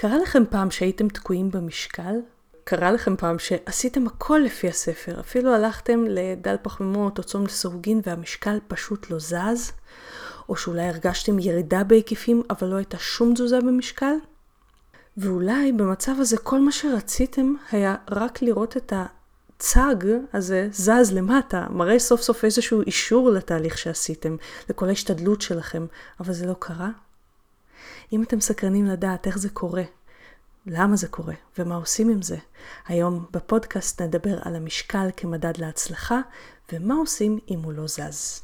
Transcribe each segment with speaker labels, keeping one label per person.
Speaker 1: קרה לכם פעם שהייתם תקועים במשקל? קרה לכם פעם שעשיתם הכל לפי הספר, אפילו הלכתם לדל פחמימות או צום לסורגין והמשקל פשוט לא זז? או שאולי הרגשתם ירידה בהיקפים אבל לא הייתה שום תזוזה במשקל? ואולי במצב הזה כל מה שרציתם היה רק לראות את הצג הזה זז למטה, מראה סוף סוף איזשהו אישור לתהליך שעשיתם, לכל ההשתדלות שלכם, אבל זה לא קרה? אם אתם סקרנים לדעת איך זה קורה, למה זה קורה ומה עושים עם זה, היום בפודקאסט נדבר על המשקל כמדד להצלחה ומה עושים אם הוא לא זז.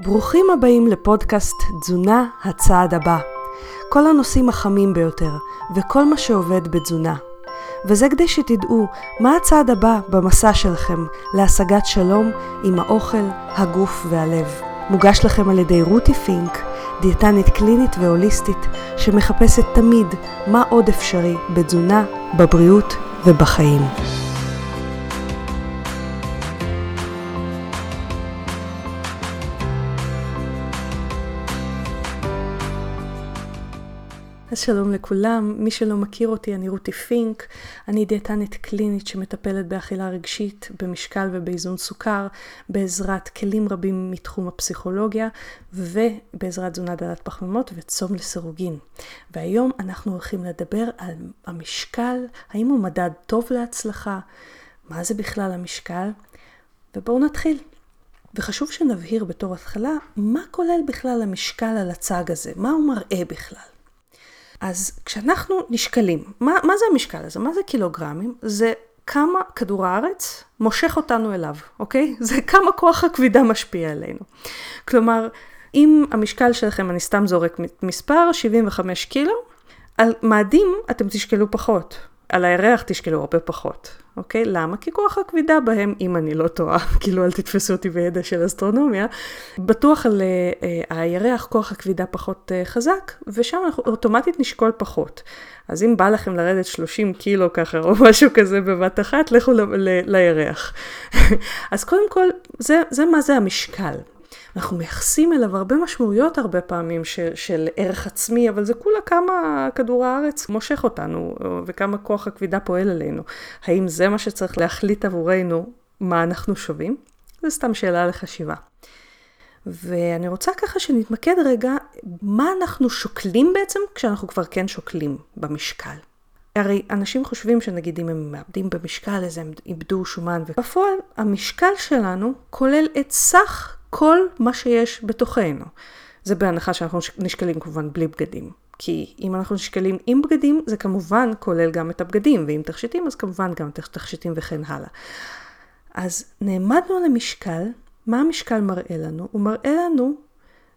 Speaker 1: ברוכים הבאים לפודקאסט תזונה הצעד הבא. כל הנושאים החמים ביותר וכל מה שעובד בתזונה. וזה כדי שתדעו מה הצעד הבא במסע שלכם להשגת שלום עם האוכל, הגוף והלב. מוגש לכם על ידי רותי פינק, דיאטנית קלינית והוליסטית שמחפשת תמיד מה עוד אפשרי בתזונה, בבריאות ובחיים. אז שלום לכולם, מי שלא מכיר אותי, אני רותי פינק, אני דיאטנית קלינית שמטפלת באכילה רגשית, במשקל ובאיזון סוכר, בעזרת כלים רבים מתחום הפסיכולוגיה, ובעזרת תזונה דלת פחמימות וצום לסירוגין. והיום אנחנו הולכים לדבר על המשקל, האם הוא מדד טוב להצלחה, מה זה בכלל המשקל, ובואו נתחיל. וחשוב שנבהיר בתור התחלה, מה כולל בכלל המשקל על הצג הזה, מה הוא מראה בכלל. אז כשאנחנו נשקלים, מה, מה זה המשקל הזה? מה זה קילוגרמים? זה כמה כדור הארץ מושך אותנו אליו, אוקיי? זה כמה כוח הכבידה משפיע עלינו. כלומר, אם המשקל שלכם, אני סתם זורק מספר, 75 קילו, על מאדים אתם תשקלו פחות, על הירח תשקלו הרבה פחות, אוקיי? למה? כי כוח הכבידה בהם, אם אני לא טועה, כאילו אל תתפסו אותי בידע של אסטרונומיה, בטוח על uh, הירח כוח הכבידה פחות uh, חזק, ושם אנחנו אוטומטית נשקול פחות. אז אם בא לכם לרדת 30 קילו ככה, או משהו כזה בבת אחת, לכו ל- ל- לירח. אז קודם כל, זה, זה מה זה המשקל. אנחנו מייחסים אליו הרבה משמעויות הרבה פעמים של, של ערך עצמי, אבל זה כולה כמה כדור הארץ מושך אותנו, וכמה כוח הכבידה פועל עלינו. האם זה מה שצריך להחליט עבורנו מה אנחנו שווים? זו סתם שאלה לחשיבה. ואני רוצה ככה שנתמקד רגע, מה אנחנו שוקלים בעצם כשאנחנו כבר כן שוקלים במשקל. הרי אנשים חושבים שנגיד אם הם מאבדים במשקל אז הם איבדו שומן, ובפועל המשקל שלנו כולל את סך כל מה שיש בתוכנו. זה בהנחה שאנחנו נשקלים כמובן בלי בגדים. כי אם אנחנו נשקלים עם בגדים, זה כמובן כולל גם את הבגדים, ואם תכשיטים, אז כמובן גם את התכשיטים וכן הלאה. אז נעמדנו על המשקל, מה המשקל מראה לנו? הוא מראה לנו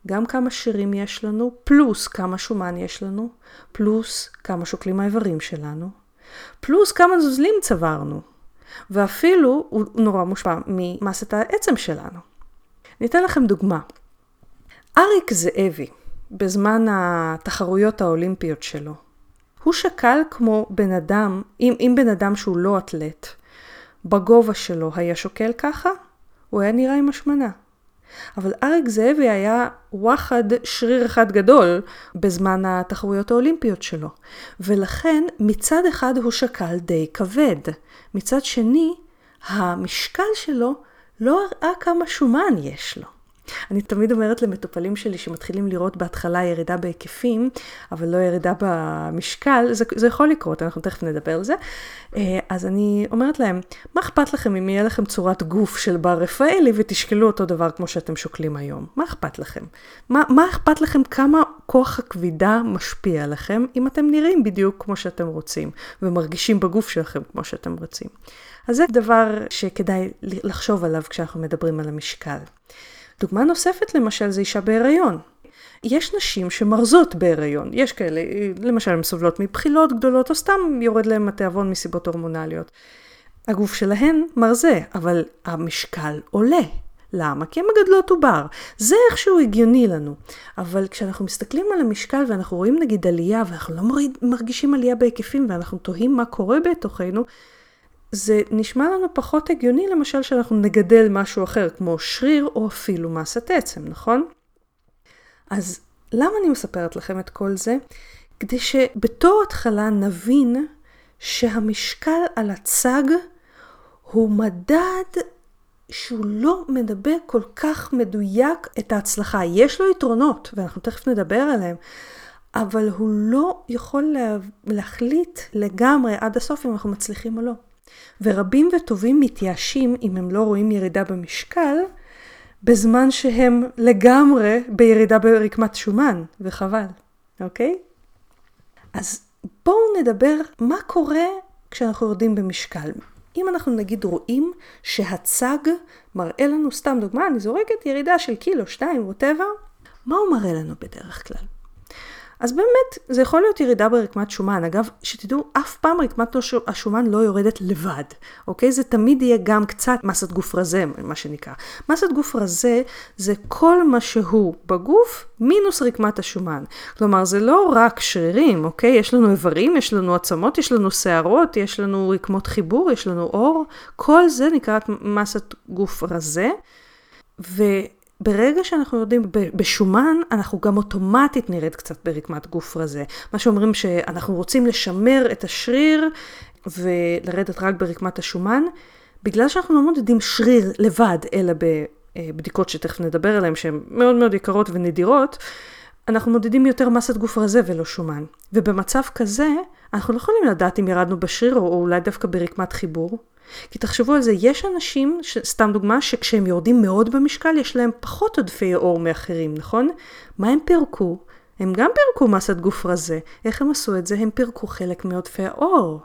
Speaker 1: גם כמה שירים יש לנו, פלוס כמה שומן יש לנו, פלוס כמה שוקלים האיברים שלנו, פלוס כמה זוזלים צברנו, ואפילו הוא נורא מושפע ממסת העצם שלנו. אני אתן לכם דוגמה. אריק זאבי, בזמן התחרויות האולימפיות שלו, הוא שקל כמו בן אדם, אם, אם בן אדם שהוא לא אתלט, בגובה שלו היה שוקל ככה, הוא היה נראה עם השמנה. אבל אריק זאבי היה וואחד שריר אחד גדול בזמן התחרויות האולימפיות שלו. ולכן מצד אחד הוא שקל די כבד. מצד שני, המשקל שלו לא הראה כמה שומן יש לו. אני תמיד אומרת למטופלים שלי שמתחילים לראות בהתחלה ירידה בהיקפים, אבל לא ירידה במשקל, זה, זה יכול לקרות, אנחנו תכף נדבר על זה. אה, אז אני אומרת להם, מה אכפת לכם אם יהיה לכם צורת גוף של בר רפאלי ותשקלו אותו דבר כמו שאתם שוקלים היום? מה אכפת לכם? מה, מה אכפת לכם כמה כוח הכבידה משפיע עליכם אם אתם נראים בדיוק כמו שאתם רוצים ומרגישים בגוף שלכם כמו שאתם רוצים? אז זה דבר שכדאי לחשוב עליו כשאנחנו מדברים על המשקל. דוגמה נוספת למשל זה אישה בהיריון. יש נשים שמרזות בהיריון, יש כאלה, למשל הן סובלות מבחילות גדולות או סתם יורד להן התיאבון מסיבות הורמונליות. הגוף שלהן מרזה, אבל המשקל עולה. למה? כי הן מגדלות עובר. זה איכשהו הגיוני לנו. אבל כשאנחנו מסתכלים על המשקל ואנחנו רואים נגיד עלייה ואנחנו לא מרגישים עלייה בהיקפים ואנחנו תוהים מה קורה בתוכנו, זה נשמע לנו פחות הגיוני למשל שאנחנו נגדל משהו אחר כמו שריר או אפילו מסת עצם, נכון? אז למה אני מספרת לכם את כל זה? כדי שבתור התחלה נבין שהמשקל על הצג הוא מדד שהוא לא מדבר כל כך מדויק את ההצלחה. יש לו יתרונות, ואנחנו תכף נדבר עליהם, אבל הוא לא יכול לה, להחליט לגמרי עד הסוף אם אנחנו מצליחים או לא. ורבים וטובים מתייאשים אם הם לא רואים ירידה במשקל, בזמן שהם לגמרי בירידה ברקמת שומן, וחבל, אוקיי? אז בואו נדבר מה קורה כשאנחנו יורדים במשקל. אם אנחנו נגיד רואים שהצג מראה לנו, סתם דוגמה, אני זורקת ירידה של קילו, שתיים, ווטאבר, מה הוא מראה לנו בדרך כלל? אז באמת, זה יכול להיות ירידה ברקמת שומן. אגב, שתדעו, אף פעם רקמת השומן לא יורדת לבד, אוקיי? זה תמיד יהיה גם קצת מסת גוף רזה, מה שנקרא. מסת גוף רזה זה כל מה שהוא בגוף מינוס רקמת השומן. כלומר, זה לא רק שרירים, אוקיי? יש לנו איברים, יש לנו עצמות, יש לנו שערות, יש לנו רקמות חיבור, יש לנו אור. כל זה נקראת מסת גוף רזה. ו... ברגע שאנחנו יורדים בשומן, אנחנו גם אוטומטית נרד קצת ברקמת גוף רזה. מה שאומרים שאנחנו רוצים לשמר את השריר ולרדת רק ברקמת השומן, בגלל שאנחנו לא מודדים שריר לבד, אלא בבדיקות שתכף נדבר עליהן, שהן מאוד מאוד יקרות ונדירות, אנחנו מודדים יותר מסת גוף רזה ולא שומן. ובמצב כזה, אנחנו לא יכולים לדעת אם ירדנו בשריר או אולי דווקא ברקמת חיבור. כי תחשבו על זה, יש אנשים, ש... סתם דוגמה, שכשהם יורדים מאוד במשקל, יש להם פחות עודפי עור מאחרים, נכון? מה הם פירקו? הם גם פירקו מסת גוף רזה. איך הם עשו את זה? הם פירקו חלק מעודפי העור.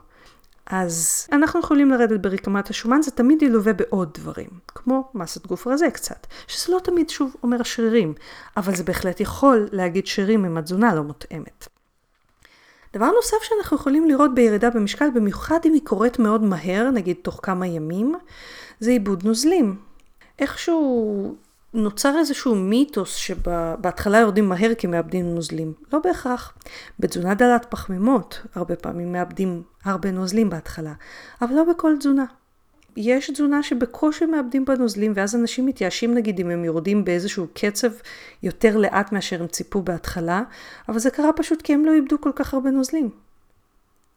Speaker 1: אז אנחנו יכולים לרדת ברקמת השומן, זה תמיד ילווה בעוד דברים, כמו מסת גוף רזה קצת, שזה לא תמיד שוב אומר שרירים, אבל זה בהחלט יכול להגיד שרירים אם התזונה לא מותאמת. דבר נוסף שאנחנו יכולים לראות בירידה במשקל, במיוחד אם היא קורית מאוד מהר, נגיד תוך כמה ימים, זה עיבוד נוזלים. איכשהו נוצר איזשהו מיתוס שבהתחלה יורדים מהר כי מאבדים נוזלים. לא בהכרח. בתזונה דלת פחמימות, הרבה פעמים מאבדים הרבה נוזלים בהתחלה, אבל לא בכל תזונה. יש תזונה שבקושי מאבדים בנוזלים, ואז אנשים מתייאשים נגיד אם הם יורדים באיזשהו קצב יותר לאט מאשר הם ציפו בהתחלה, אבל זה קרה פשוט כי הם לא איבדו כל כך הרבה נוזלים.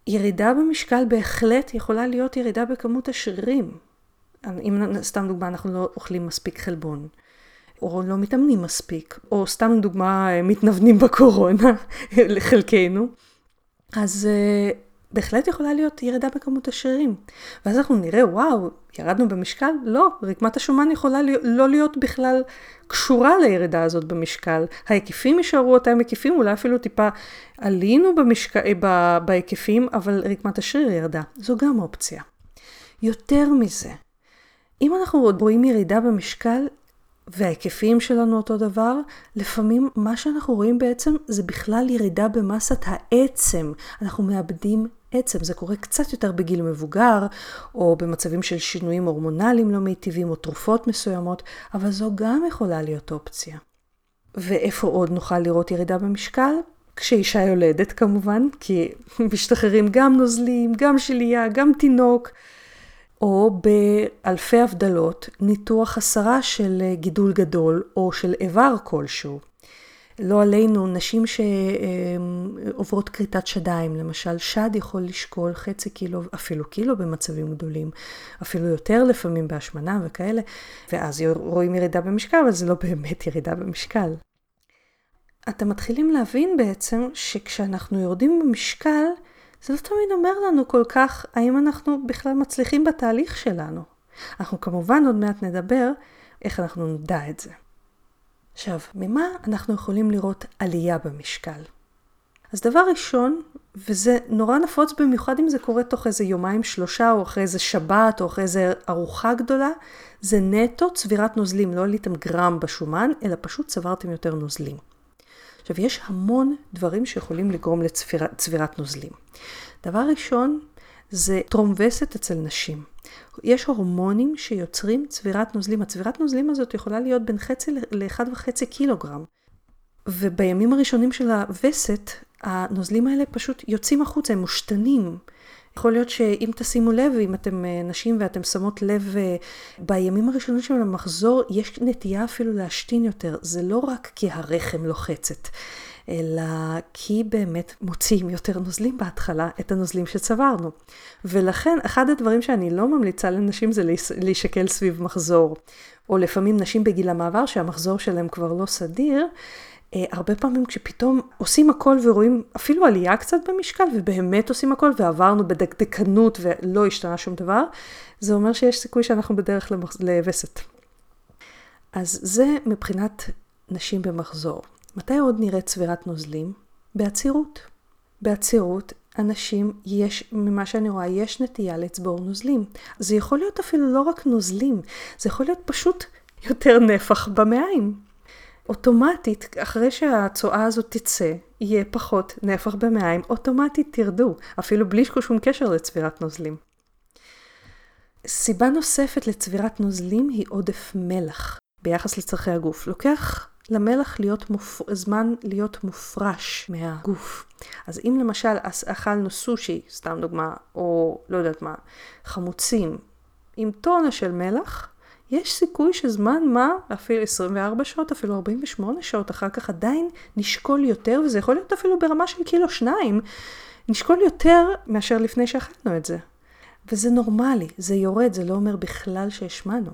Speaker 1: ירידה במשקל בהחלט יכולה להיות ירידה בכמות השרירים. אם סתם דוגמה אנחנו לא אוכלים מספיק חלבון, או לא מתאמנים מספיק, או סתם דוגמה מתנוונים בקורונה לחלקנו, אז uh, בהחלט יכולה להיות ירידה בכמות השרירים. ואז אנחנו נראה, וואו, ירדנו במשקל? לא, רקמת השומן יכולה לא להיות בכלל קשורה לירידה הזאת במשקל. ההיקפים יישארו אותם היקפים, אולי אפילו טיפה עלינו במשק... בהיקפים, אבל רקמת השריר ירדה. זו גם אופציה. יותר מזה, אם אנחנו רואים ירידה במשקל, וההיקפים שלנו אותו דבר, לפעמים מה שאנחנו רואים בעצם זה בכלל ירידה במסת העצם. אנחנו מאבדים עצם. זה קורה קצת יותר בגיל מבוגר, או במצבים של שינויים הורמונליים לא מיטיבים, או תרופות מסוימות, אבל זו גם יכולה להיות אופציה. ואיפה עוד נוכל לראות ירידה במשקל? כשאישה יולדת כמובן, כי משתחררים גם נוזלים, גם שלייה, גם תינוק. או באלפי הבדלות, ניתוח הסרה של גידול גדול או של איבר כלשהו. לא עלינו, נשים שעוברות כריתת שדיים, למשל, שד יכול לשקול חצי קילו, אפילו קילו במצבים גדולים, אפילו יותר לפעמים בהשמנה וכאלה, ואז רואים ירידה במשקל, אבל זה לא באמת ירידה במשקל. אתם מתחילים להבין בעצם שכשאנחנו יורדים במשקל, זה לא תמיד אומר לנו כל כך האם אנחנו בכלל מצליחים בתהליך שלנו. אנחנו כמובן עוד מעט נדבר איך אנחנו נדע את זה. עכשיו, ממה אנחנו יכולים לראות עלייה במשקל? אז דבר ראשון, וזה נורא נפוץ במיוחד אם זה קורה תוך איזה יומיים שלושה, או אחרי איזה שבת, או אחרי איזה ארוחה גדולה, זה נטו צבירת נוזלים. לא עליתם גרם בשומן, אלא פשוט צברתם יותר נוזלים. עכשיו, יש המון דברים שיכולים לגרום לצבירת נוזלים. דבר ראשון, זה טרום וסת אצל נשים. יש הורמונים שיוצרים צבירת נוזלים. הצבירת נוזלים הזאת יכולה להיות בין חצי לאחד וחצי קילוגרם. ובימים הראשונים של הווסת, הנוזלים האלה פשוט יוצאים החוצה, הם מושתנים. יכול להיות שאם תשימו לב, אם אתם אה, נשים ואתם שמות לב, אה, בימים הראשונים של המחזור יש נטייה אפילו להשתין יותר. זה לא רק כי הרחם לוחצת. אלא כי באמת מוציאים יותר נוזלים בהתחלה, את הנוזלים שצברנו. ולכן, אחד הדברים שאני לא ממליצה לנשים זה להישקל סביב מחזור. או לפעמים נשים בגיל המעבר שהמחזור שלהם כבר לא סדיר, הרבה פעמים כשפתאום עושים הכל ורואים אפילו עלייה קצת במשקל, ובאמת עושים הכל ועברנו בדקדקנות ולא השתנה שום דבר, זה אומר שיש סיכוי שאנחנו בדרך לווסת. אז זה מבחינת נשים במחזור. מתי עוד נראית צבירת נוזלים? בעצירות. בעצירות, אנשים, יש, ממה שאני רואה, יש נטייה לצבור נוזלים. זה יכול להיות אפילו לא רק נוזלים, זה יכול להיות פשוט יותר נפח במעיים. אוטומטית, אחרי שהצואה הזאת תצא, יהיה פחות נפח במעיים, אוטומטית תרדו, אפילו בלי שום קשר לצבירת נוזלים. סיבה נוספת לצבירת נוזלים היא עודף מלח ביחס לצרכי הגוף. לוקח למלח להיות מופ... זמן להיות מופרש מהגוף. אז אם למשל אכלנו סושי, סתם דוגמה, או לא יודעת מה, חמוצים, עם טונה של מלח, יש סיכוי שזמן מה, אפילו 24 שעות, אפילו 48 שעות אחר כך עדיין נשקול יותר, וזה יכול להיות אפילו ברמה של קילו שניים, נשקול יותר מאשר לפני שאכלנו את זה. וזה נורמלי, זה יורד, זה לא אומר בכלל שהשמענו.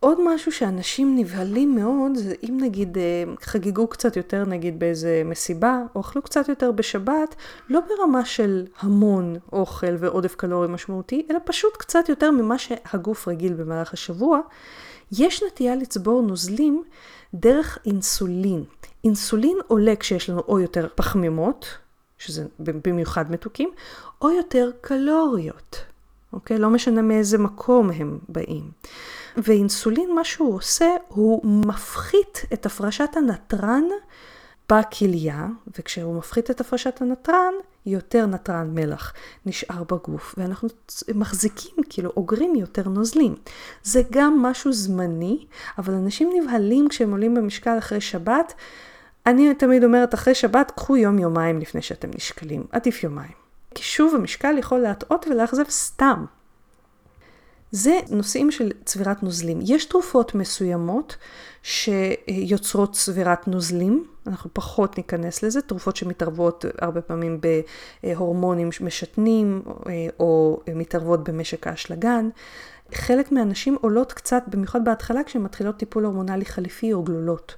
Speaker 1: עוד משהו שאנשים נבהלים מאוד, זה אם נגיד אה, חגגו קצת יותר נגיד באיזה מסיבה, או אכלו קצת יותר בשבת, לא ברמה של המון אוכל ועודף קלורי משמעותי, אלא פשוט קצת יותר ממה שהגוף רגיל במהלך השבוע, יש נטייה לצבור נוזלים דרך אינסולין. אינסולין עולה כשיש לנו או יותר פחמימות, שזה במיוחד מתוקים, או יותר קלוריות. אוקיי? לא משנה מאיזה מקום הם באים. ואינסולין, מה שהוא עושה, הוא מפחית את הפרשת הנתרן בכליה, וכשהוא מפחית את הפרשת הנתרן, יותר נתרן מלח נשאר בגוף, ואנחנו מחזיקים, כאילו אוגרים יותר נוזלים. זה גם משהו זמני, אבל אנשים נבהלים כשהם עולים במשקל אחרי שבת. אני תמיד אומרת, אחרי שבת, קחו יום-יומיים לפני שאתם נשקלים. עדיף יומיים. כי שוב, המשקל יכול להטעות ולאכזב סתם. זה נושאים של צבירת נוזלים. יש תרופות מסוימות שיוצרות צבירת נוזלים, אנחנו פחות ניכנס לזה, תרופות שמתערבות הרבה פעמים בהורמונים משתנים או מתערבות במשק האשלגן. חלק מהנשים עולות קצת, במיוחד בהתחלה כשהן מתחילות טיפול הורמונלי חליפי או גלולות.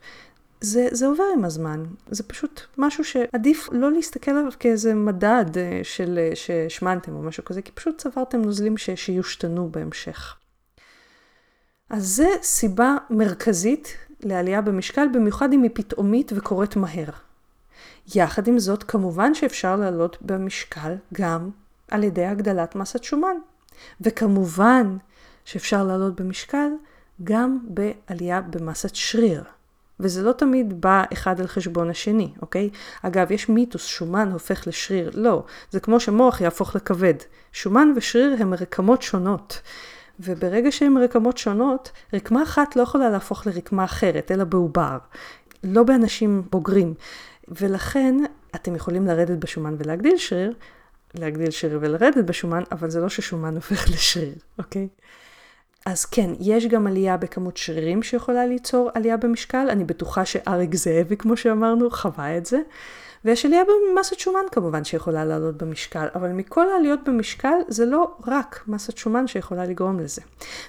Speaker 1: זה, זה עובר עם הזמן, זה פשוט משהו שעדיף לא להסתכל עליו כאיזה מדד אה, של אה, שהשמנתם או משהו כזה, כי פשוט צברתם נוזלים ש, שיושתנו בהמשך. אז זה סיבה מרכזית לעלייה במשקל, במיוחד אם היא פתאומית וקורית מהר. יחד עם זאת, כמובן שאפשר לעלות במשקל גם על ידי הגדלת מסת שומן. וכמובן שאפשר לעלות במשקל גם בעלייה במסת שריר. וזה לא תמיד בא אחד על חשבון השני, אוקיי? אגב, יש מיתוס, שומן הופך לשריר. לא, זה כמו שמוח יהפוך לכבד. שומן ושריר הם רקמות שונות. וברגע שהן רקמות שונות, רקמה אחת לא יכולה להפוך לרקמה אחרת, אלא בעובר. לא באנשים בוגרים. ולכן, אתם יכולים לרדת בשומן ולהגדיל שריר, להגדיל שריר ולרדת בשומן, אבל זה לא ששומן הופך לשריר, אוקיי? אז כן, יש גם עלייה בכמות שרירים שיכולה ליצור עלייה במשקל, אני בטוחה שאריק זאבי, כמו שאמרנו, חווה את זה. ויש עלייה במסת שומן כמובן שיכולה לעלות במשקל, אבל מכל העליות במשקל זה לא רק מסת שומן שיכולה לגרום לזה.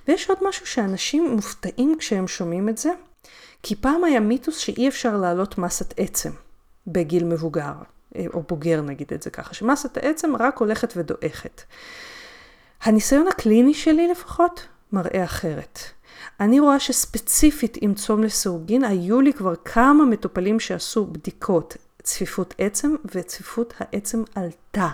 Speaker 1: ויש עוד משהו שאנשים מופתעים כשהם שומעים את זה, כי פעם היה מיתוס שאי אפשר להעלות מסת עצם בגיל מבוגר, אה, או בוגר נגיד את זה ככה, שמסת העצם רק הולכת ודועכת. הניסיון הקליני שלי לפחות, מראה אחרת. אני רואה שספציפית עם צום לסירוגין, היו לי כבר כמה מטופלים שעשו בדיקות צפיפות עצם, וצפיפות העצם עלתה.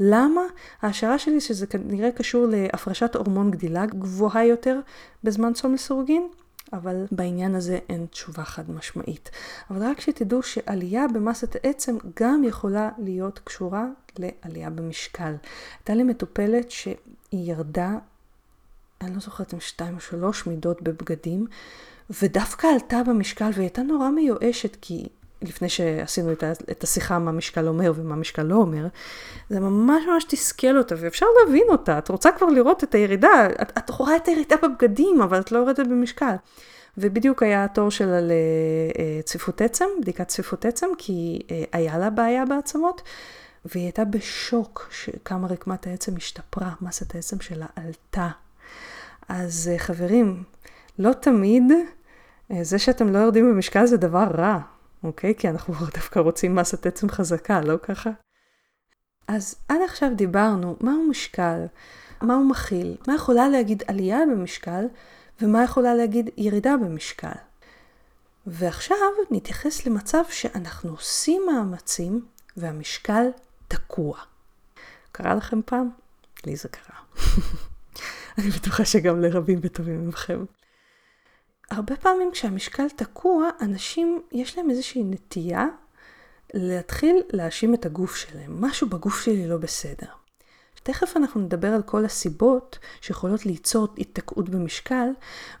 Speaker 1: למה? ההשערה שלי שזה כנראה קשור להפרשת הורמון גדילה גבוהה יותר בזמן צום לסירוגין, אבל בעניין הזה אין תשובה חד משמעית. אבל רק שתדעו שעלייה במסת העצם גם יכולה להיות קשורה לעלייה במשקל. הייתה לי מטופלת שהיא ירדה אני לא זוכרת אם שתיים או שלוש מידות בבגדים, ודווקא עלתה במשקל, והיא הייתה נורא מיואשת, כי לפני שעשינו את השיחה מה משקל אומר ומה משקל לא אומר, זה ממש ממש תסכל אותה, ואפשר להבין אותה, את רוצה כבר לראות את הירידה, את, את רואה את הירידה בבגדים, אבל את לא יורדת במשקל. ובדיוק היה התור שלה לצפיפות עצם, בדיקת צפיפות עצם, כי היה לה בעיה בעצמות, והיא הייתה בשוק שכמה רקמת העצם השתפרה, מסת העצם שלה עלתה. אז חברים, לא תמיד זה שאתם לא יורדים במשקל זה דבר רע, אוקיי? כי אנחנו דווקא רוצים מסת עצם חזקה, לא ככה? אז עד עכשיו דיברנו מהו משקל, מה הוא מכיל, מה יכולה להגיד עלייה במשקל ומה יכולה להגיד ירידה במשקל. ועכשיו נתייחס למצב שאנחנו עושים מאמצים והמשקל תקוע. קרה לכם פעם? לי זה קרה. אני בטוחה שגם לרבים וטובים מכם. הרבה פעמים כשהמשקל תקוע, אנשים, יש להם איזושהי נטייה להתחיל להאשים את הגוף שלהם. משהו בגוף שלי לא בסדר. תכף אנחנו נדבר על כל הסיבות שיכולות ליצור התקעות במשקל,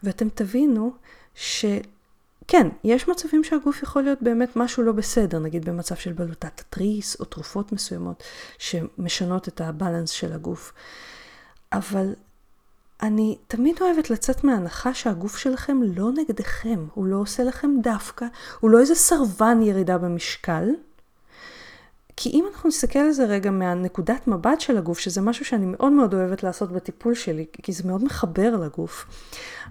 Speaker 1: ואתם תבינו שכן, יש מצבים שהגוף יכול להיות באמת משהו לא בסדר, נגיד במצב של בלוטת התריס או תרופות מסוימות שמשנות את הבלנס של הגוף. אבל אני תמיד אוהבת לצאת מההנחה שהגוף שלכם לא נגדכם, הוא לא עושה לכם דווקא, הוא לא איזה סרבן ירידה במשקל. כי אם אנחנו נסתכל על זה רגע מהנקודת מבט של הגוף, שזה משהו שאני מאוד מאוד אוהבת לעשות בטיפול שלי, כי זה מאוד מחבר לגוף.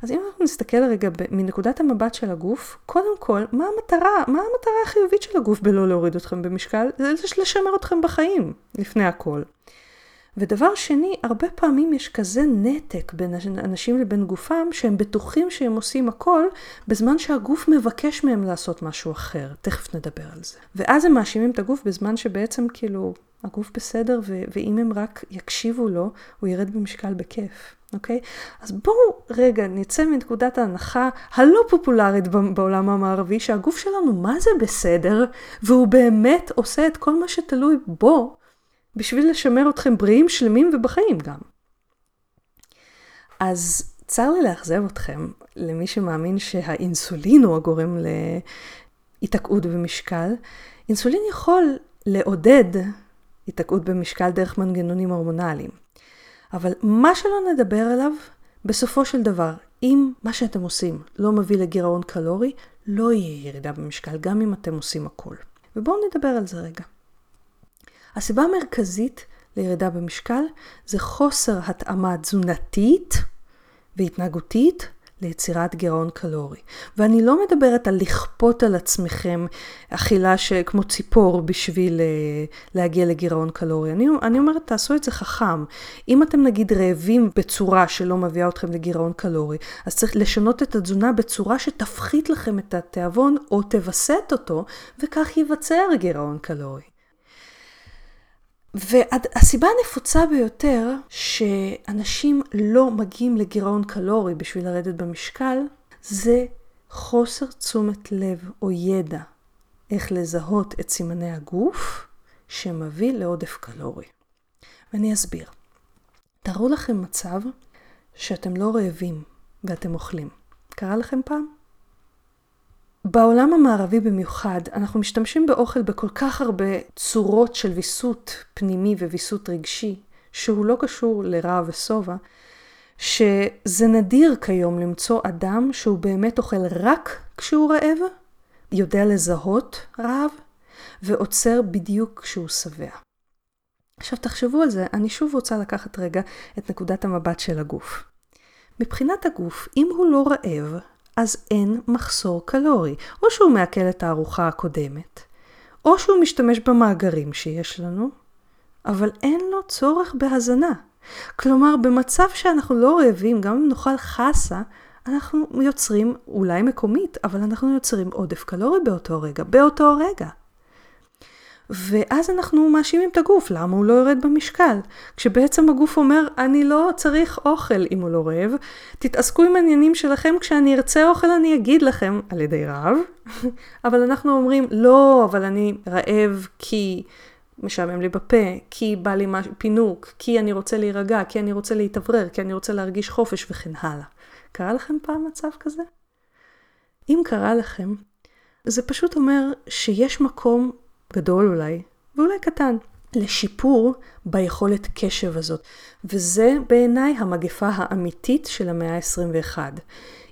Speaker 1: אז אם אנחנו נסתכל רגע מנקודת המבט של הגוף, קודם כל, מה המטרה, מה המטרה החיובית של הגוף בלא להוריד אתכם במשקל? זה לשמר אתכם בחיים, לפני הכל. ודבר שני, הרבה פעמים יש כזה נתק בין אנשים לבין גופם, שהם בטוחים שהם עושים הכל, בזמן שהגוף מבקש מהם לעשות משהו אחר. תכף נדבר על זה. ואז הם מאשימים את הגוף בזמן שבעצם כאילו, הגוף בסדר, ו- ואם הם רק יקשיבו לו, הוא ירד במשקל בכיף. אוקיי? אז בואו רגע נצא מנקודת ההנחה הלא פופולרית בעולם המערבי, שהגוף שלנו מה זה בסדר, והוא באמת עושה את כל מה שתלוי בו בשביל לשמר אתכם בריאים, שלמים ובחיים גם. אז צר לי לאכזב אתכם, למי שמאמין שהאינסולין הוא הגורם להיתקעות במשקל. אינסולין יכול לעודד היתקעות במשקל דרך מנגנונים הורמונליים. אבל מה שלא נדבר עליו, בסופו של דבר, אם מה שאתם עושים לא מביא לגירעון קלורי, לא יהיה ירידה במשקל, גם אם אתם עושים הכל. ובואו נדבר על זה רגע. הסיבה המרכזית לירידה במשקל זה חוסר התאמה תזונתית והתנהגותית ליצירת גירעון קלורי. ואני לא מדברת על לכפות על עצמכם אכילה כמו ציפור בשביל אה, להגיע לגירעון קלורי. אני, אני אומרת, תעשו את זה חכם. אם אתם נגיד רעבים בצורה שלא מביאה אתכם לגירעון קלורי, אז צריך לשנות את התזונה בצורה שתפחית לכם את התיאבון או תווסת אותו, וכך ייווצר גירעון קלורי. והסיבה הנפוצה ביותר שאנשים לא מגיעים לגירעון קלורי בשביל לרדת במשקל, זה חוסר תשומת לב או ידע איך לזהות את סימני הגוף שמביא לעודף קלורי. ואני אסביר. תארו לכם מצב שאתם לא רעבים ואתם אוכלים. קרה לכם פעם? בעולם המערבי במיוחד, אנחנו משתמשים באוכל בכל כך הרבה צורות של ויסות פנימי וויסות רגשי, שהוא לא קשור לרע ושובע, שזה נדיר כיום למצוא אדם שהוא באמת אוכל רק כשהוא רעב, יודע לזהות רעב, ועוצר בדיוק כשהוא שבע. עכשיו תחשבו על זה, אני שוב רוצה לקחת רגע את נקודת המבט של הגוף. מבחינת הגוף, אם הוא לא רעב, אז אין מחסור קלורי. או שהוא מעכל את הארוחה הקודמת, או שהוא משתמש במאגרים שיש לנו, אבל אין לו צורך בהזנה. כלומר, במצב שאנחנו לא רעבים, גם אם נאכל חסה, אנחנו יוצרים, אולי מקומית, אבל אנחנו יוצרים עודף קלורי באותו רגע, באותו רגע. ואז אנחנו מאשימים את הגוף, למה הוא לא יורד במשקל? כשבעצם הגוף אומר, אני לא צריך אוכל אם הוא לא רעב, תתעסקו עם העניינים שלכם, כשאני ארצה אוכל אני אגיד לכם, על ידי רעב, אבל אנחנו אומרים, לא, אבל אני רעב כי משעמם לי בפה, כי בא לי מש... פינוק, כי אני רוצה להירגע, כי אני רוצה להתאוורר, כי אני רוצה להרגיש חופש וכן הלאה. קרה לכם פעם מצב כזה? אם קרה לכם, זה פשוט אומר שיש מקום גדול אולי, ואולי קטן, לשיפור ביכולת קשב הזאת. וזה בעיניי המגפה האמיתית של המאה ה-21.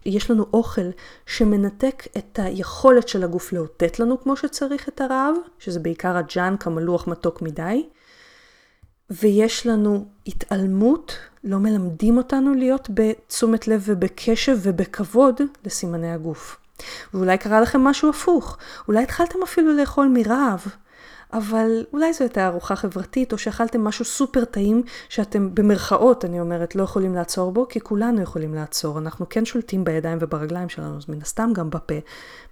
Speaker 1: יש לנו אוכל שמנתק את היכולת של הגוף לאותת לנו כמו שצריך את הרעב, שזה בעיקר הג'אנק המלוח מתוק מדי, ויש לנו התעלמות, לא מלמדים אותנו להיות בתשומת לב ובקשב ובכבוד לסימני הגוף. ואולי קרה לכם משהו הפוך, אולי התחלתם אפילו לאכול מרעב, אבל אולי זו הייתה ארוחה חברתית, או שאכלתם משהו סופר טעים, שאתם במרכאות, אני אומרת, לא יכולים לעצור בו, כי כולנו יכולים לעצור. אנחנו כן שולטים בידיים וברגליים שלנו, אז מן הסתם גם בפה,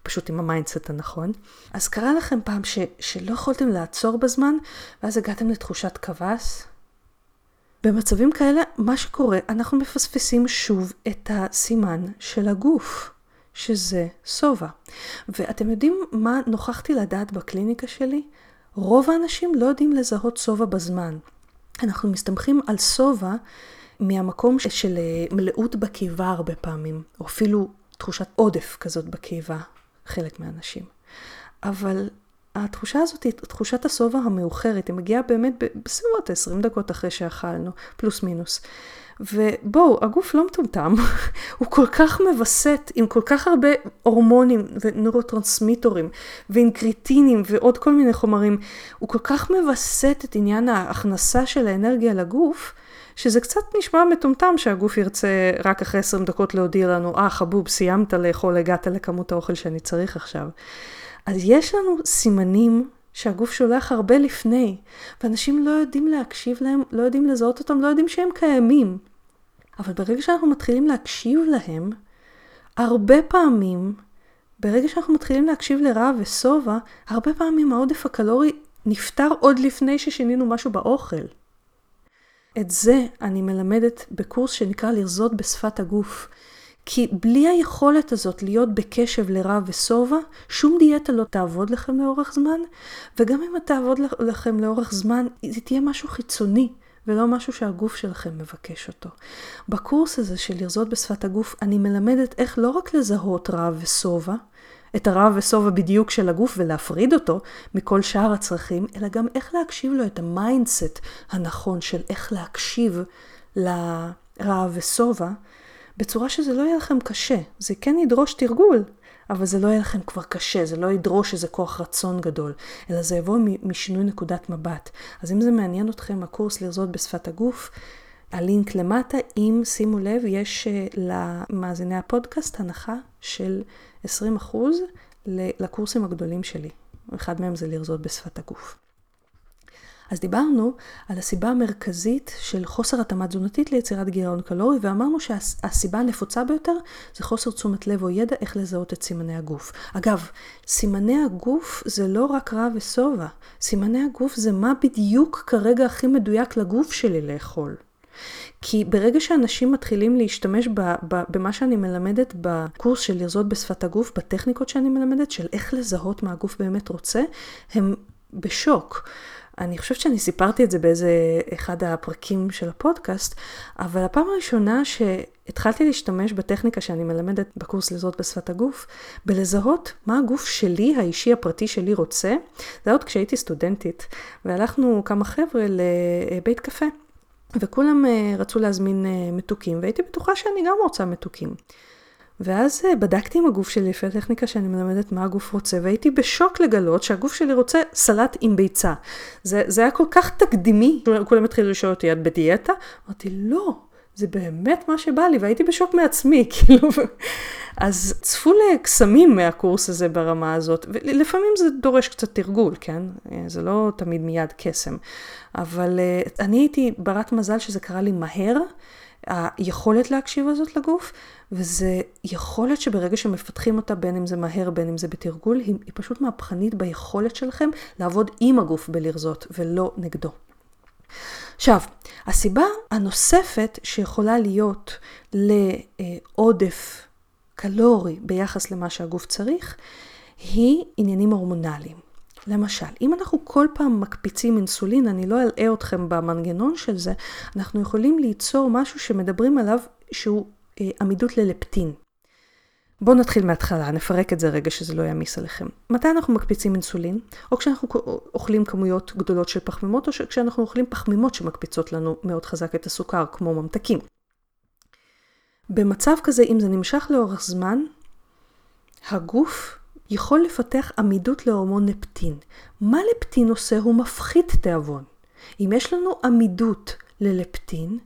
Speaker 1: פשוט עם ה mindset הנכון. אז קרה לכם פעם ש, שלא יכולתם לעצור בזמן, ואז הגעתם לתחושת קבס? במצבים כאלה, מה שקורה, אנחנו מפספסים שוב את הסימן של הגוף. שזה שובע. ואתם יודעים מה נוכחתי לדעת בקליניקה שלי? רוב האנשים לא יודעים לזהות שובע בזמן. אנחנו מסתמכים על שובע מהמקום של אה, מלאות בקיבה הרבה פעמים, או אפילו תחושת עודף כזאת בקיבה, חלק מהאנשים. אבל התחושה הזאת תחושת השובע המאוחרת, היא מגיעה באמת בסביבות 20 דקות אחרי שאכלנו, פלוס מינוס. ובואו, הגוף לא מטומטם, הוא כל כך מווסת עם כל כך הרבה הורמונים ונורוטרנסמיטורים ואינקריטינים ועוד כל מיני חומרים, הוא כל כך מווסת את עניין ההכנסה של האנרגיה לגוף, שזה קצת נשמע מטומטם שהגוף ירצה רק אחרי 20 דקות להודיע לנו, אה חבוב, סיימת לאכול, הגעת לכמות האוכל שאני צריך עכשיו. אז יש לנו סימנים שהגוף שולח הרבה לפני, ואנשים לא יודעים להקשיב להם, לא יודעים לזהות אותם, לא יודעים שהם קיימים. אבל ברגע שאנחנו מתחילים להקשיב להם, הרבה פעמים, ברגע שאנחנו מתחילים להקשיב לרעב ושובע, הרבה פעמים העודף הקלורי נפתר עוד לפני ששינינו משהו באוכל. את זה אני מלמדת בקורס שנקרא לרזות בשפת הגוף. כי בלי היכולת הזאת להיות בקשב לרעב ושובע, שום דיאטה לא תעבוד לכם לאורך זמן, וגם אם תעבוד לכם לאורך זמן, זה תהיה משהו חיצוני. ולא משהו שהגוף שלכם מבקש אותו. בקורס הזה של לרזות בשפת הגוף, אני מלמדת איך לא רק לזהות רעב ושובע, את הרעב ושובע בדיוק של הגוף ולהפריד אותו מכל שאר הצרכים, אלא גם איך להקשיב לו את ה mindset הנכון של איך להקשיב לרעב ושובע, בצורה שזה לא יהיה לכם קשה. זה כן ידרוש תרגול, אבל זה לא יהיה לכם כבר קשה, זה לא ידרוש איזה כוח רצון גדול, אלא זה יבוא משינוי נקודת מבט. אז אם זה מעניין אתכם, הקורס לרזות בשפת הגוף, הלינק למטה, אם שימו לב, יש אה, למאזיני הפודקאסט הנחה של 20% לקורסים הגדולים שלי. אחד מהם זה לרזות בשפת הגוף. אז דיברנו על הסיבה המרכזית של חוסר התאמה תזונתית ליצירת גירעון קלורי, ואמרנו שהסיבה הנפוצה ביותר זה חוסר תשומת לב או ידע איך לזהות את סימני הגוף. אגב, סימני הגוף זה לא רק רע ושובע, סימני הגוף זה מה בדיוק כרגע הכי מדויק לגוף שלי לאכול. כי ברגע שאנשים מתחילים להשתמש ב, ב, במה שאני מלמדת בקורס של לרזות בשפת הגוף, בטכניקות שאני מלמדת, של איך לזהות מה הגוף באמת רוצה, הם בשוק. אני חושבת שאני סיפרתי את זה באיזה אחד הפרקים של הפודקאסט, אבל הפעם הראשונה שהתחלתי להשתמש בטכניקה שאני מלמדת בקורס לזהות בשפת הגוף, בלזהות מה הגוף שלי, האישי הפרטי שלי רוצה, זה היה עוד כשהייתי סטודנטית, והלכנו כמה חבר'ה לבית קפה. וכולם אה, רצו להזמין אה, מתוקים, והייתי בטוחה שאני גם רוצה מתוקים. ואז אה, בדקתי עם הגוף שלי לפי הטכניקה שאני מלמדת מה הגוף רוצה, והייתי בשוק לגלות שהגוף שלי רוצה סלט עם ביצה. זה, זה היה כל כך תקדימי, כולם התחילו לשאול אותי, את בדיאטה? אמרתי, לא, זה באמת מה שבא לי, והייתי בשוק מעצמי, כאילו. אז צפו לקסמים מהקורס הזה ברמה הזאת, ולפעמים זה דורש קצת תרגול, כן? אה, זה לא תמיד מיד קסם. אבל אה, אני הייתי ברת מזל שזה קרה לי מהר. היכולת להקשיב הזאת לגוף, וזה יכולת שברגע שמפתחים אותה, בין אם זה מהר, בין אם זה בתרגול, היא, היא פשוט מהפכנית ביכולת שלכם לעבוד עם הגוף בלרזות ולא נגדו. עכשיו, הסיבה הנוספת שיכולה להיות לעודף קלורי ביחס למה שהגוף צריך, היא עניינים הורמונליים. למשל, אם אנחנו כל פעם מקפיצים אינסולין, אני לא אלאה אתכם במנגנון של זה, אנחנו יכולים ליצור משהו שמדברים עליו שהוא עמידות ללפטין. בואו נתחיל מההתחלה, נפרק את זה רגע שזה לא יעמיס עליכם. מתי אנחנו מקפיצים אינסולין? או כשאנחנו אוכלים כמויות גדולות של פחמימות, או כשאנחנו אוכלים פחמימות שמקפיצות לנו מאוד חזק את הסוכר, כמו ממתקים. במצב כזה, אם זה נמשך לאורך זמן, הגוף יכול לפתח עמידות להורמון לפטין. מה לפטין עושה? הוא מפחית תיאבון. אם יש לנו עמידות ללפטין,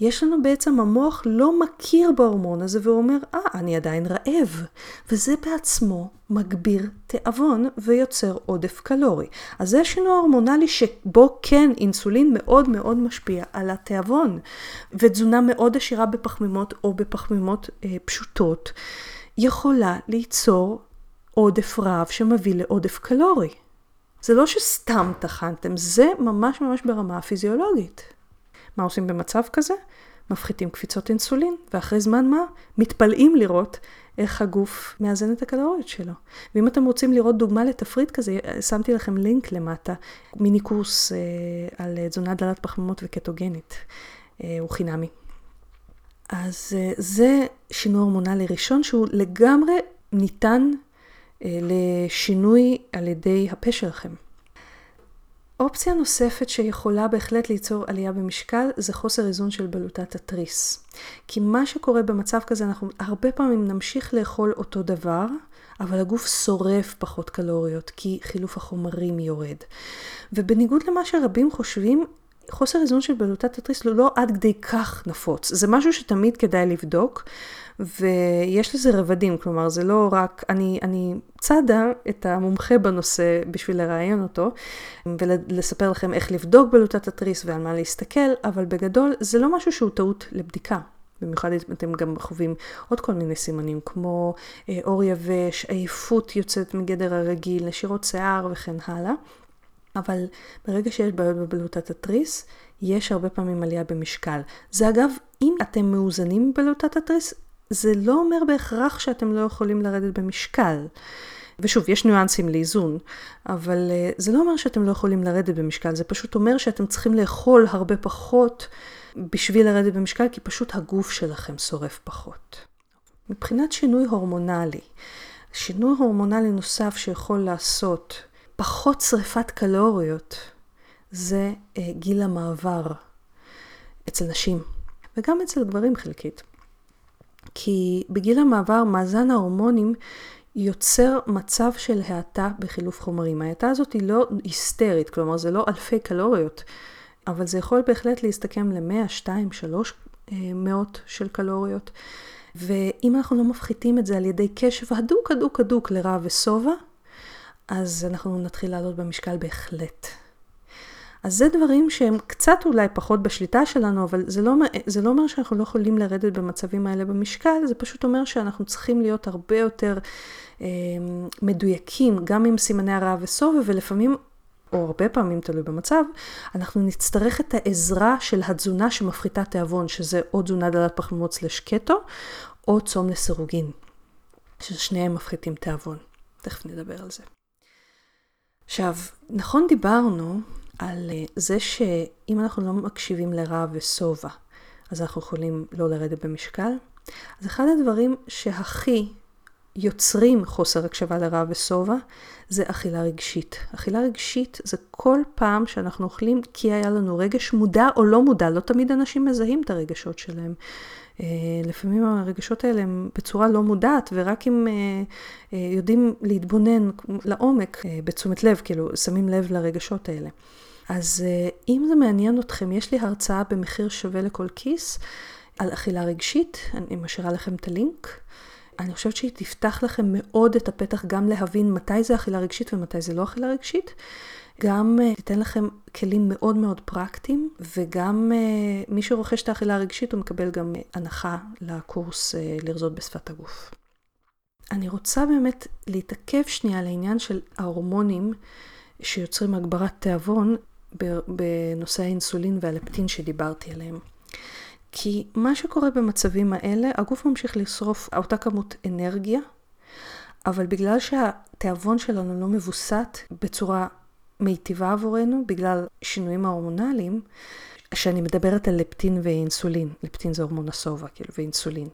Speaker 1: יש לנו בעצם, המוח לא מכיר בהורמון הזה והוא אומר, אה, ah, אני עדיין רעב. וזה בעצמו מגביר תיאבון ויוצר עודף קלורי. אז זה שינוי הורמונלי שבו כן אינסולין מאוד מאוד משפיע על התיאבון. ותזונה מאוד עשירה בפחמימות או בפחמימות אה, פשוטות יכולה ליצור עודף רב שמביא לעודף קלורי. זה לא שסתם טחנתם, זה ממש ממש ברמה הפיזיולוגית. מה עושים במצב כזה? מפחיתים קפיצות אינסולין, ואחרי זמן מה? מתפלאים לראות איך הגוף מאזן את הקלוריות שלו. ואם אתם רוצים לראות דוגמה לתפריט כזה, שמתי לכם לינק למטה, מיני קורס אה, על תזונה דלת פחמימות וקטוגנית, אה, הוא חינמי. אז אה, זה שינוי הורמונלי ראשון שהוא לגמרי ניתן אה, לשינוי על ידי הפה שלכם. אופציה נוספת שיכולה בהחלט ליצור עלייה במשקל זה חוסר איזון של בלוטת התריס. כי מה שקורה במצב כזה, אנחנו הרבה פעמים נמשיך לאכול אותו דבר, אבל הגוף שורף פחות קלוריות, כי חילוף החומרים יורד. ובניגוד למה שרבים חושבים, חוסר איזון של בלוטת התריס הוא לא עד כדי כך נפוץ. זה משהו שתמיד כדאי לבדוק, ויש לזה רבדים, כלומר זה לא רק, אני, אני צדה את המומחה בנושא בשביל לראיין אותו, ולספר לכם איך לבדוק בלוטת התריס ועל מה להסתכל, אבל בגדול זה לא משהו שהוא טעות לבדיקה. במיוחד אם אתם גם חווים עוד כל מיני סימנים, כמו אה, אור יבש, עייפות יוצאת מגדר הרגיל, נשירות שיער וכן הלאה. אבל ברגע שיש בעיות בבלוטת התריס, יש הרבה פעמים עלייה במשקל. זה אגב, אם אתם מאוזנים בבלוטת התריס, זה לא אומר בהכרח שאתם לא יכולים לרדת במשקל. ושוב, יש ניואנסים לאיזון, אבל uh, זה לא אומר שאתם לא יכולים לרדת במשקל, זה פשוט אומר שאתם צריכים לאכול הרבה פחות בשביל לרדת במשקל, כי פשוט הגוף שלכם שורף פחות. מבחינת שינוי הורמונלי, שינוי הורמונלי נוסף שיכול לעשות פחות שריפת קלוריות, זה uh, גיל המעבר אצל נשים, וגם אצל גברים חלקית. כי בגיל המעבר מאזן ההורמונים יוצר מצב של האטה בחילוף חומרים. ההאטה הזאת היא לא היסטרית, כלומר זה לא אלפי קלוריות, אבל זה יכול בהחלט להסתכם ל-100, 2, 3 מאות של קלוריות. ואם אנחנו לא מפחיתים את זה על ידי קשב הדוק הדוק הדוק לרע ושובע, אז אנחנו נתחיל לעלות במשקל בהחלט. אז זה דברים שהם קצת אולי פחות בשליטה שלנו, אבל זה לא, זה לא אומר שאנחנו לא יכולים לרדת במצבים האלה במשקל, זה פשוט אומר שאנחנו צריכים להיות הרבה יותר אה, מדויקים, גם עם סימני הרעב וסובב, ולפעמים, או הרבה פעמים תלוי במצב, אנחנו נצטרך את העזרה של התזונה שמפחיתה תיאבון, שזה או תזונה דלת פחמימות סלש קטו, או צום לסירוגין, ששניהם מפחיתים תיאבון. תכף נדבר על זה. עכשיו, נכון דיברנו על אה, זה שאם אנחנו לא מקשיבים לרע ושובע, אז אנחנו יכולים לא לרדת במשקל. אז אחד הדברים שהכי יוצרים חוסר הקשבה לרע ושובע, זה אכילה רגשית. אכילה רגשית זה כל פעם שאנחנו אוכלים כי היה לנו רגש מודע או לא מודע, לא תמיד אנשים מזהים את הרגשות שלהם. אה, לפעמים הרגשות האלה הם בצורה לא מודעת, ורק אם אה, יודעים להתבונן לעומק, בתשומת לב, כאילו שמים לב לרגשות האלה. אז אה, אם זה מעניין אתכם, יש לי הרצאה במחיר שווה לכל כיס על אכילה רגשית, אני משאירה לכם את הלינק. אני חושבת שהיא תפתח לכם מאוד את הפתח גם להבין מתי זה אכילה רגשית ומתי זה לא אכילה רגשית. גם uh, תיתן לכם כלים מאוד מאוד פרקטיים, וגם uh, מי שרוכש את האכילה הרגשית הוא מקבל גם הנחה לקורס לרזות בשפת הגוף. אני רוצה באמת להתעכב שנייה על העניין של ההורמונים שיוצרים הגברת תיאבון, בנושא האינסולין והלפטין שדיברתי עליהם. כי מה שקורה במצבים האלה, הגוף ממשיך לשרוף אותה כמות אנרגיה, אבל בגלל שהתיאבון שלנו לא מבוסת בצורה מיטיבה עבורנו, בגלל שינויים ההורמונליים, שאני מדברת על לפטין ואינסולין, לפטין זה הורמון השובע, כאילו, ואינסולין.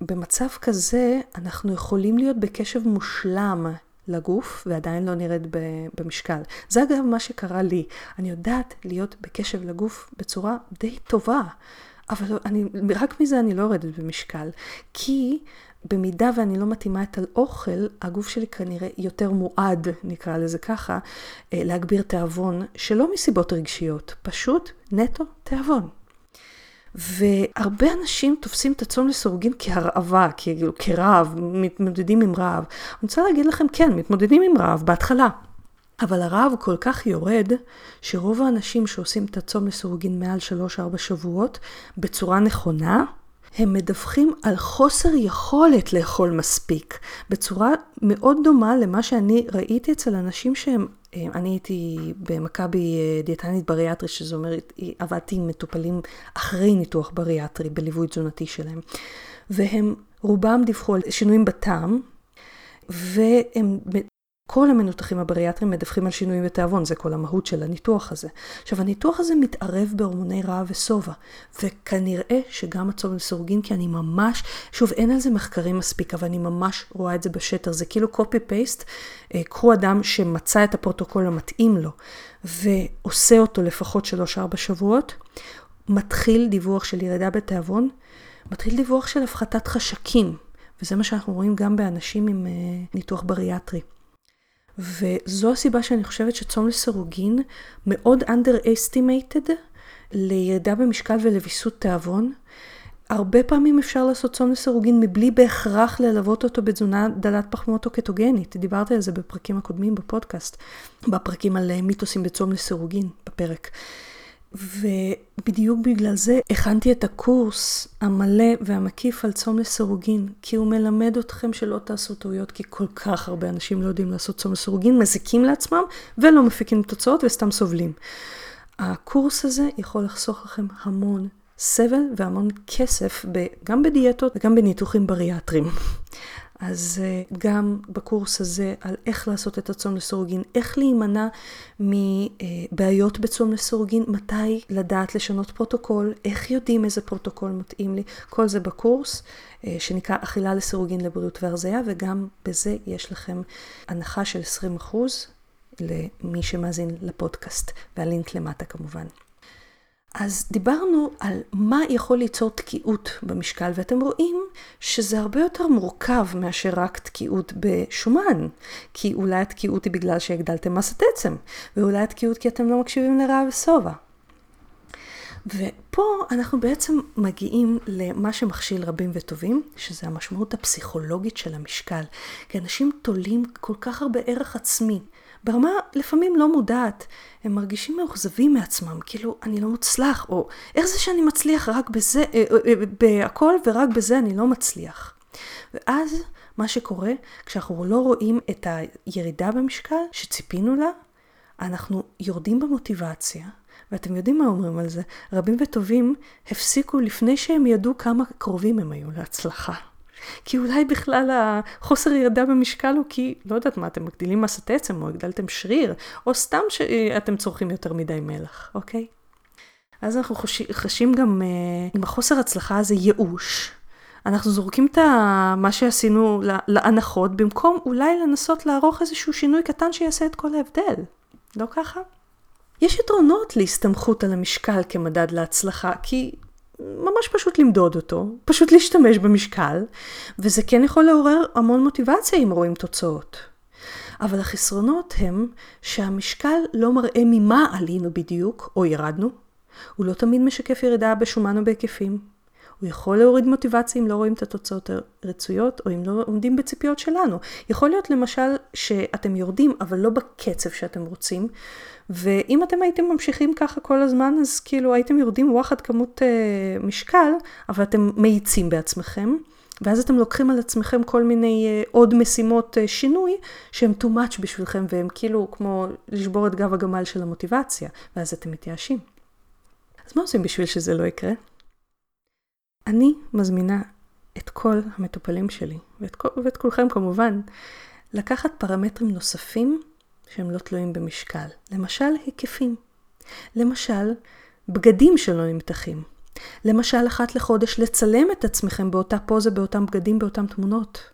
Speaker 1: במצב כזה, אנחנו יכולים להיות בקשב מושלם לגוף ועדיין לא נרד במשקל. זה אגב מה שקרה לי. אני יודעת להיות בקשב לגוף בצורה די טובה. אבל אני, רק מזה אני לא יורדת במשקל. כי במידה ואני לא מתאימה את האוכל, הגוף שלי כנראה יותר מועד, נקרא לזה ככה, אה, להגביר תיאבון, שלא מסיבות רגשיות, פשוט נטו תיאבון. והרבה אנשים תופסים את הצום לסירוגין כהרעבה, כאילו כרעב, מתמודדים עם רעב. אני רוצה להגיד לכם, כן, מתמודדים עם רעב בהתחלה. אבל הרעב כל כך יורד, שרוב האנשים שעושים את הצום לסירוגין מעל 3-4 שבועות, בצורה נכונה, הם מדווחים על חוסר יכולת לאכול מספיק, בצורה מאוד דומה למה שאני ראיתי אצל אנשים שהם, אה, אני הייתי במכבי אה, דיאטנית בריאטרי, שזה אומר, עבדתי עם מטופלים אחרי ניתוח בריאטרי, בליווי תזונתי שלהם, והם רובם דיווחו על שינויים בטעם, והם כל המנותחים הבריאטרים מדווחים על שינויים בתיאבון, זה כל המהות של הניתוח הזה. עכשיו, הניתוח הזה מתערב בהורמוני רעב ושובע, וכנראה שגם הצום לסורגין, כי אני ממש, שוב, אין על זה מחקרים מספיק, אבל אני ממש רואה את זה בשטר, זה כאילו copy-paste, אה, קחו אדם שמצא את הפרוטוקול המתאים לו, ועושה אותו לפחות 3-4 שבועות, מתחיל דיווח של ירידה בתיאבון, מתחיל דיווח של הפחתת חשקים, וזה מה שאנחנו רואים גם באנשים עם uh, ניתוח בריאטרי. וזו הסיבה שאני חושבת שצום לסירוגין מאוד underestimated לירידה במשקל ולוויסות תיאבון. הרבה פעמים אפשר לעשות צום לסירוגין מבלי בהכרח ללוות אותו בתזונה דלת פחמות או קטוגנית. דיברתי על זה בפרקים הקודמים בפודקאסט, בפרקים על מיתוסים בצום לסירוגין, בפרק. ובדיוק בגלל זה הכנתי את הקורס המלא והמקיף על צום לסירוגין, כי הוא מלמד אתכם שלא תעשו טעויות, כי כל כך הרבה אנשים לא יודעים לעשות צום לסירוגין, מזיקים לעצמם ולא מפיקים תוצאות וסתם סובלים. הקורס הזה יכול לחסוך לכם המון סבל והמון כסף, גם בדיאטות וגם בניתוחים בריאטריים. אז אה, גם בקורס הזה על איך לעשות את הצום לסורוגין, איך להימנע מבעיות בצום לסירוגין, מתי לדעת לשנות פרוטוקול, איך יודעים איזה פרוטוקול מתאים לי, כל זה בקורס אה, שנקרא אכילה לסירוגין לבריאות והרזייה, וגם בזה יש לכם הנחה של 20% למי שמאזין לפודקאסט, והלינק למטה כמובן. אז דיברנו על מה יכול ליצור תקיעות במשקל, ואתם רואים שזה הרבה יותר מורכב מאשר רק תקיעות בשומן. כי אולי התקיעות היא בגלל שהגדלתם מסת עצם, ואולי התקיעות כי אתם לא מקשיבים לרעב ושובע. ופה אנחנו בעצם מגיעים למה שמכשיל רבים וטובים, שזה המשמעות הפסיכולוגית של המשקל. כי אנשים תולים כל כך הרבה ערך עצמי ברמה לפעמים לא מודעת, הם מרגישים מאוכזבים מעצמם, כאילו אני לא מוצלח, או איך זה שאני מצליח רק בזה, אה, אה, אה, בהכל ורק בזה אני לא מצליח. ואז מה שקורה, כשאנחנו לא רואים את הירידה במשקל שציפינו לה, אנחנו יורדים במוטיבציה, ואתם יודעים מה אומרים על זה, רבים וטובים הפסיקו לפני שהם ידעו כמה קרובים הם היו להצלחה. כי אולי בכלל החוסר ירידה במשקל הוא כי, לא יודעת מה, אתם מגדילים מסת עצם, או הגדלתם שריר, או סתם שאתם צורכים יותר מדי מלח, אוקיי? אז אנחנו חושים, חשים גם uh, עם החוסר הצלחה הזה ייאוש. אנחנו זורקים את מה שעשינו להנחות, במקום אולי לנסות לערוך איזשהו שינוי קטן שיעשה את כל ההבדל. לא ככה? יש יתרונות להסתמכות על המשקל כמדד להצלחה, כי ממש פשוט למדוד אותו, פשוט להשתמש במשקל, וזה כן יכול לעורר המון מוטיבציה אם רואים תוצאות. אבל החסרונות הם שהמשקל לא מראה ממה עלינו בדיוק, או ירדנו. הוא לא תמיד משקף ירידה בשומן או בהיקפים. הוא יכול להוריד מוטיבציה אם לא רואים את התוצאות הרצויות, או אם לא עומדים בציפיות שלנו. יכול להיות למשל שאתם יורדים, אבל לא בקצב שאתם רוצים, ואם אתם הייתם ממשיכים ככה כל הזמן, אז כאילו הייתם יורדים וואחד כמות אה, משקל, אבל אתם מאיצים בעצמכם. ואז אתם לוקחים על עצמכם כל מיני uh, עוד משימות uh, שינוי שהם too much בשבילכם והם כאילו כמו לשבור את גב הגמל של המוטיבציה, ואז אתם מתייאשים. אז מה עושים בשביל שזה לא יקרה? אני מזמינה את כל המטופלים שלי, ואת, ואת כולכם כמובן, לקחת פרמטרים נוספים שהם לא תלויים במשקל. למשל, היקפים. למשל, בגדים שלא נמתחים. למשל, אחת לחודש לצלם את עצמכם באותה פוזה, באותם בגדים, באותן תמונות.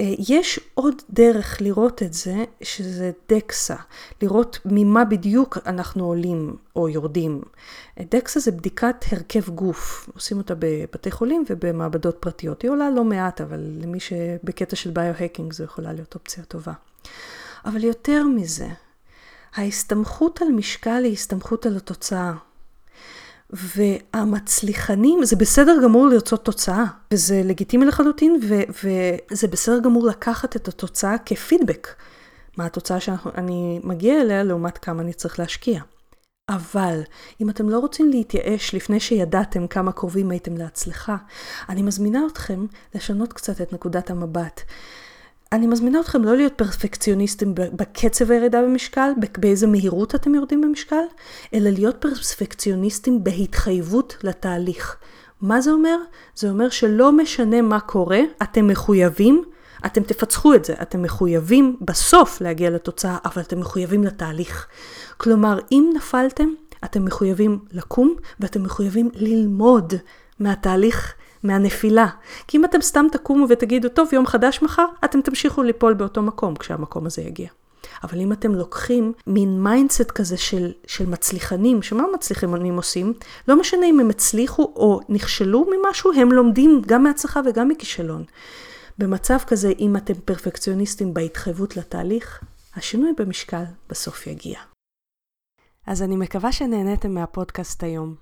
Speaker 1: אה, יש עוד דרך לראות את זה, שזה דקסה, לראות ממה בדיוק אנחנו עולים או יורדים. דקסה זה בדיקת הרכב גוף, עושים אותה בבתי חולים ובמעבדות פרטיות. היא עולה לא מעט, אבל למי שבקטע של ביו-הקינג זו יכולה להיות אופציה טובה. אבל יותר מזה, ההסתמכות על משקל היא הסתמכות על התוצאה. והמצליחנים, זה בסדר גמור לרצות תוצאה, וזה לגיטימי לחלוטין, ו- וזה בסדר גמור לקחת את התוצאה כפידבק. מה התוצאה שאני מגיע אליה לעומת כמה אני צריך להשקיע. אבל אם אתם לא רוצים להתייאש לפני שידעתם כמה קרובים הייתם להצלחה, אני מזמינה אתכם לשנות קצת את נקודת המבט. אני מזמינה אתכם לא להיות פרפקציוניסטים בקצב הירידה במשקל, באיזה מהירות אתם יורדים במשקל, אלא להיות פרפקציוניסטים בהתחייבות לתהליך. מה זה אומר? זה אומר שלא משנה מה קורה, אתם מחויבים, אתם תפצחו את זה, אתם מחויבים בסוף להגיע לתוצאה, אבל אתם מחויבים לתהליך. כלומר, אם נפלתם, אתם מחויבים לקום ואתם מחויבים ללמוד מהתהליך מהנפילה. כי אם אתם סתם תקומו ותגידו, טוב, יום חדש מחר, אתם תמשיכו ליפול באותו מקום כשהמקום הזה יגיע. אבל אם אתם לוקחים מין mindset כזה של, של מצליחנים, שמה מצליחנים עושים? לא משנה אם הם הצליחו או נכשלו ממשהו, הם לומדים גם מהצלחה וגם מכישלון. במצב כזה, אם אתם פרפקציוניסטים בהתחייבות לתהליך, השינוי במשקל בסוף יגיע. אז אני מקווה שנהניתם מהפודקאסט היום.